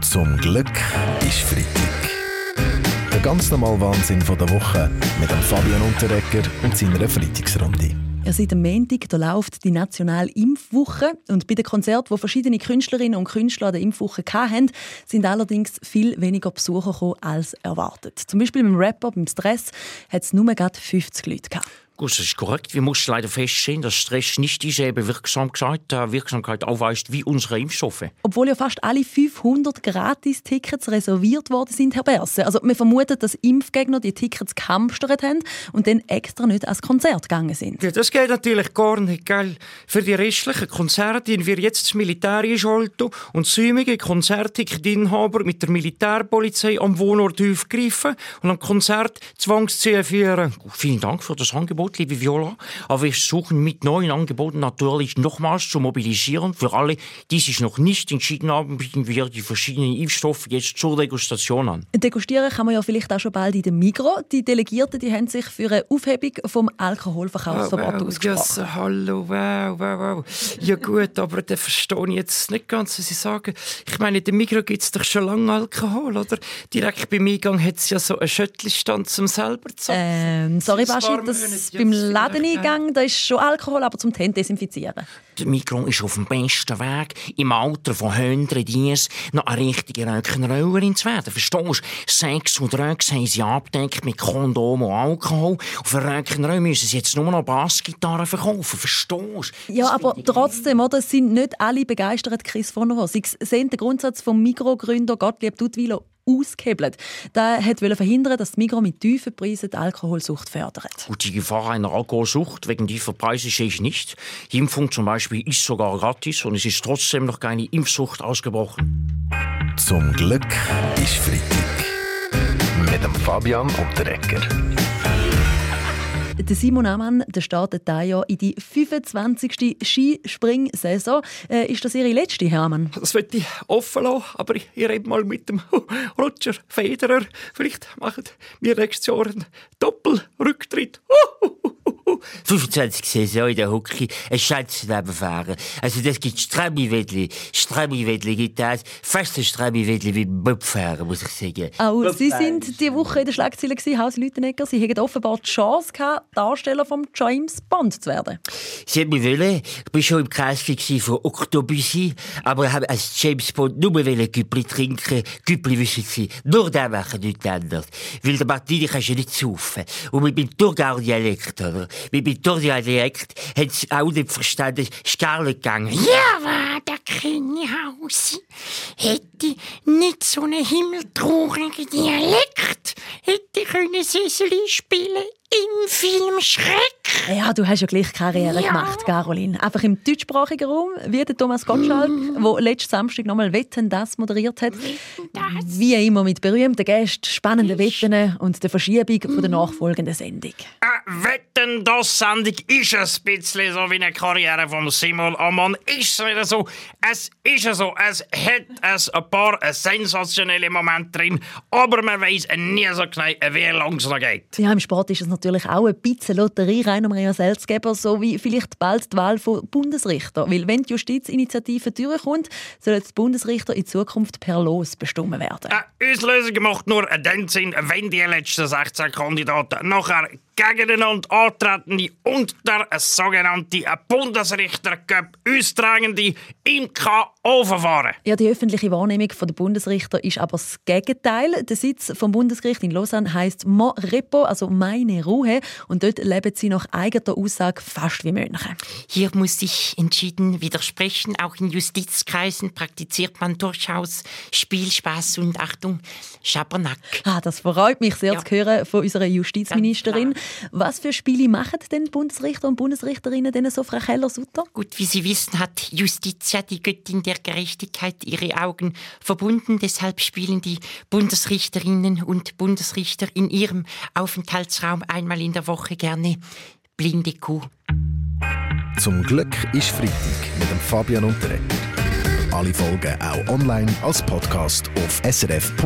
Zum Glück ist Freitag. Der ganz normale Wahnsinn der Woche mit dem Fabian Unterrecker und seiner Freitagsrunde. Ja, seit dem Montag da läuft die nationale Impfwoche. Und bei den Konzerten, wo verschiedene Künstlerinnen und Künstler an der Impfwoche hatten, sind allerdings viel weniger Besucher gekommen als erwartet. Zum Beispiel beim Rapper, beim Stress, hat es nur gerade 50 Leute gehabt. Gut, das ist korrekt. Wir müssen leider feststellen, dass Stress nicht dieselbe Wirksamkeit, äh, Wirksamkeit aufweist wie unsere Impfstoffe. Obwohl ja fast alle 500 Gratis-Tickets reserviert worden sind, Herr Berse. Also wir vermuten, dass Impfgegner die Tickets gehamstert haben und dann extra nicht ans Konzert gegangen sind. Ja, das geht natürlich gar nicht, gell? Für die restlichen Konzerte, die wir jetzt das Militär einschalten und säumige Konzertticketinhaber mit der Militärpolizei am Wohnort aufgreifen und am Konzert zwangsziehen führen. Vielen Dank für das Angebot. Angebot, liebe Viola. Aber wir suchen mit neuen Angeboten natürlich nochmals zu mobilisieren. Für alle, die sich noch nicht entschieden haben, bieten wir die verschiedenen Impfstoffe jetzt zur Degustation an. Degustieren kann man ja vielleicht auch schon bald in dem Migro. Die Delegierten die haben sich für eine Aufhebung vom Alkoholverkaufsverbot oh, wow, ausgesprochen. Yes, hallo, wow, wow, wow. Ja gut, aber da verstehe ich jetzt nicht ganz, was Sie sagen. Ich meine, in dem Migro gibt es doch schon lange Alkohol, oder? Direkt beim Eingang hat es ja so einen Schüttelstand zum selber zu ähm, Sorry, Baschi, das beim Ladeneingang da ist schon Alkohol, aber zum Hände desinfizieren. Der Mikro ist auf dem besten Weg, im Alter von 100 Jahres noch eine richtige Röckenrollerin zu werden. Verstehst du? Sex und Röcks haben sie abdeckt mit Kondom und Alkohol. Und für Röckenroll müssen sie jetzt nur noch Bassgitarren verkaufen. Verstehst du? Ja, aber trotzdem, oder, sind nicht alle begeistert, Chris von der Sie sehen den Grundsatz vom Mikrogründer Gottlieb Duttweiler ausgehebelt. Der wollte verhindern, dass die Migros mit tiefen Preisen die Alkoholsucht fördert. Und die Gefahr einer Alkoholsucht wegen tiefer Preise sehe ich nicht. Die Impfung zum Beispiel ist sogar gratis und es ist trotzdem noch keine Impfsucht ausgebrochen. Zum Glück ist Freitag. Mit dem Fabian Unterrecker. Der Simon Amann der startet dieses Jahr in die 25. Skispring-Saison. Äh, ist das Ihre letzte, Herr Amann? Das wird ich offen lassen, aber ich, ich rede mal mit dem Roger Federer. Vielleicht machen wir nächstes Jahr einen Doppelrücktritt. 25 Saison in der Hockey, ein Schanzenleben fahren. Also das gibt Stramiwettli. Stramiwettli gibt das. Fast ein Stramiwettli wie Bobfahren, muss ich sagen. Auch Sie sind diese Woche in der Schlagzeile gewesen, Haus Lütenegger. Sie hatten offenbar die Chance gehabt, Darsteller von James Bond zu werden. Sie hat mich wollen. Ich war schon im Casting von Octobussy, aber ich habe als James Bond nur Güppli trinken. Güppli wissen Sie, nur das machen, nichts anderes. Weil der Martini kannst du nicht saufen. Und mit dem Thurgau-Dialekt, oder? Mit dem Thurgau-Dialekt haben sie auch nicht verstanden, ist gar nicht gegangen. Ja, war der Kringhaus hätte nicht so einen himmeltraurigen Dialekt, hätte können Cecily spielen im Film Schreck. Ja, du hast ja gleich Karriere Ja. gemacht, Caroline. Einfach im deutschsprachigen Raum, wie der Thomas Gottschalk, der letzten Samstag nochmal «Wetten, das» moderiert hat. Wie immer mit berühmten Gästen, spannenden Wetten und der Verschiebung von der nachfolgenden Sendung. Äh, wetten, das Sendung ist ein bisschen so wie eine Karriere von Simon Ammann. Ist es wieder so? Es ist so. Es hat es ein paar sensationelle Momente drin, aber man weiß nie so genau, wie lange es noch geht. Ja, im Sport ist es natürlich auch ein bisschen Lotterie, Rainer Maria Selzgeber, so wie vielleicht bald die Wahl von Bundesrichter. Weil wenn die Justizinitiative durchkommt, sollen die Bundesrichter in Zukunft per Los bestimmt werden. Äh, Auslösung macht nur dann Sinn, wenn die letzten 16 Kandidaten nachher gegeneinander antreten und der sogenannte Bundesrichter austragende im K.O. verfahren. Ja, die öffentliche Wahrnehmung der Bundesrichter ist aber das Gegenteil. Der Sitz vom Bundesgericht in Lausanne heißt Mon Repo, also meine Ruhe. Und dort leben sie nach eigener Aussage fast wie Mönche. Hier muss ich entschieden widersprechen. Auch in Justizkreisen praktiziert man durchaus Spielspaß und Achtung, Schabernack. Ah, das freut mich sehr Ja. zu hören von unserer Justizministerin. Was für Spiele machen denn Bundesrichter und Bundesrichterinnen denn so, Frau Keller-Sutter? Gut, wie Sie wissen, hat Justitia, die Göttin der Gerechtigkeit, ihre Augen verbunden. Deshalb spielen die Bundesrichterinnen und Bundesrichter in ihrem Aufenthaltsraum einmal in der Woche gerne blinde Kuh. Zum Glück ist Freitag mit dem Fabian Unterrecker. Alle Folgen auch online als Podcast auf srf.ch-audio.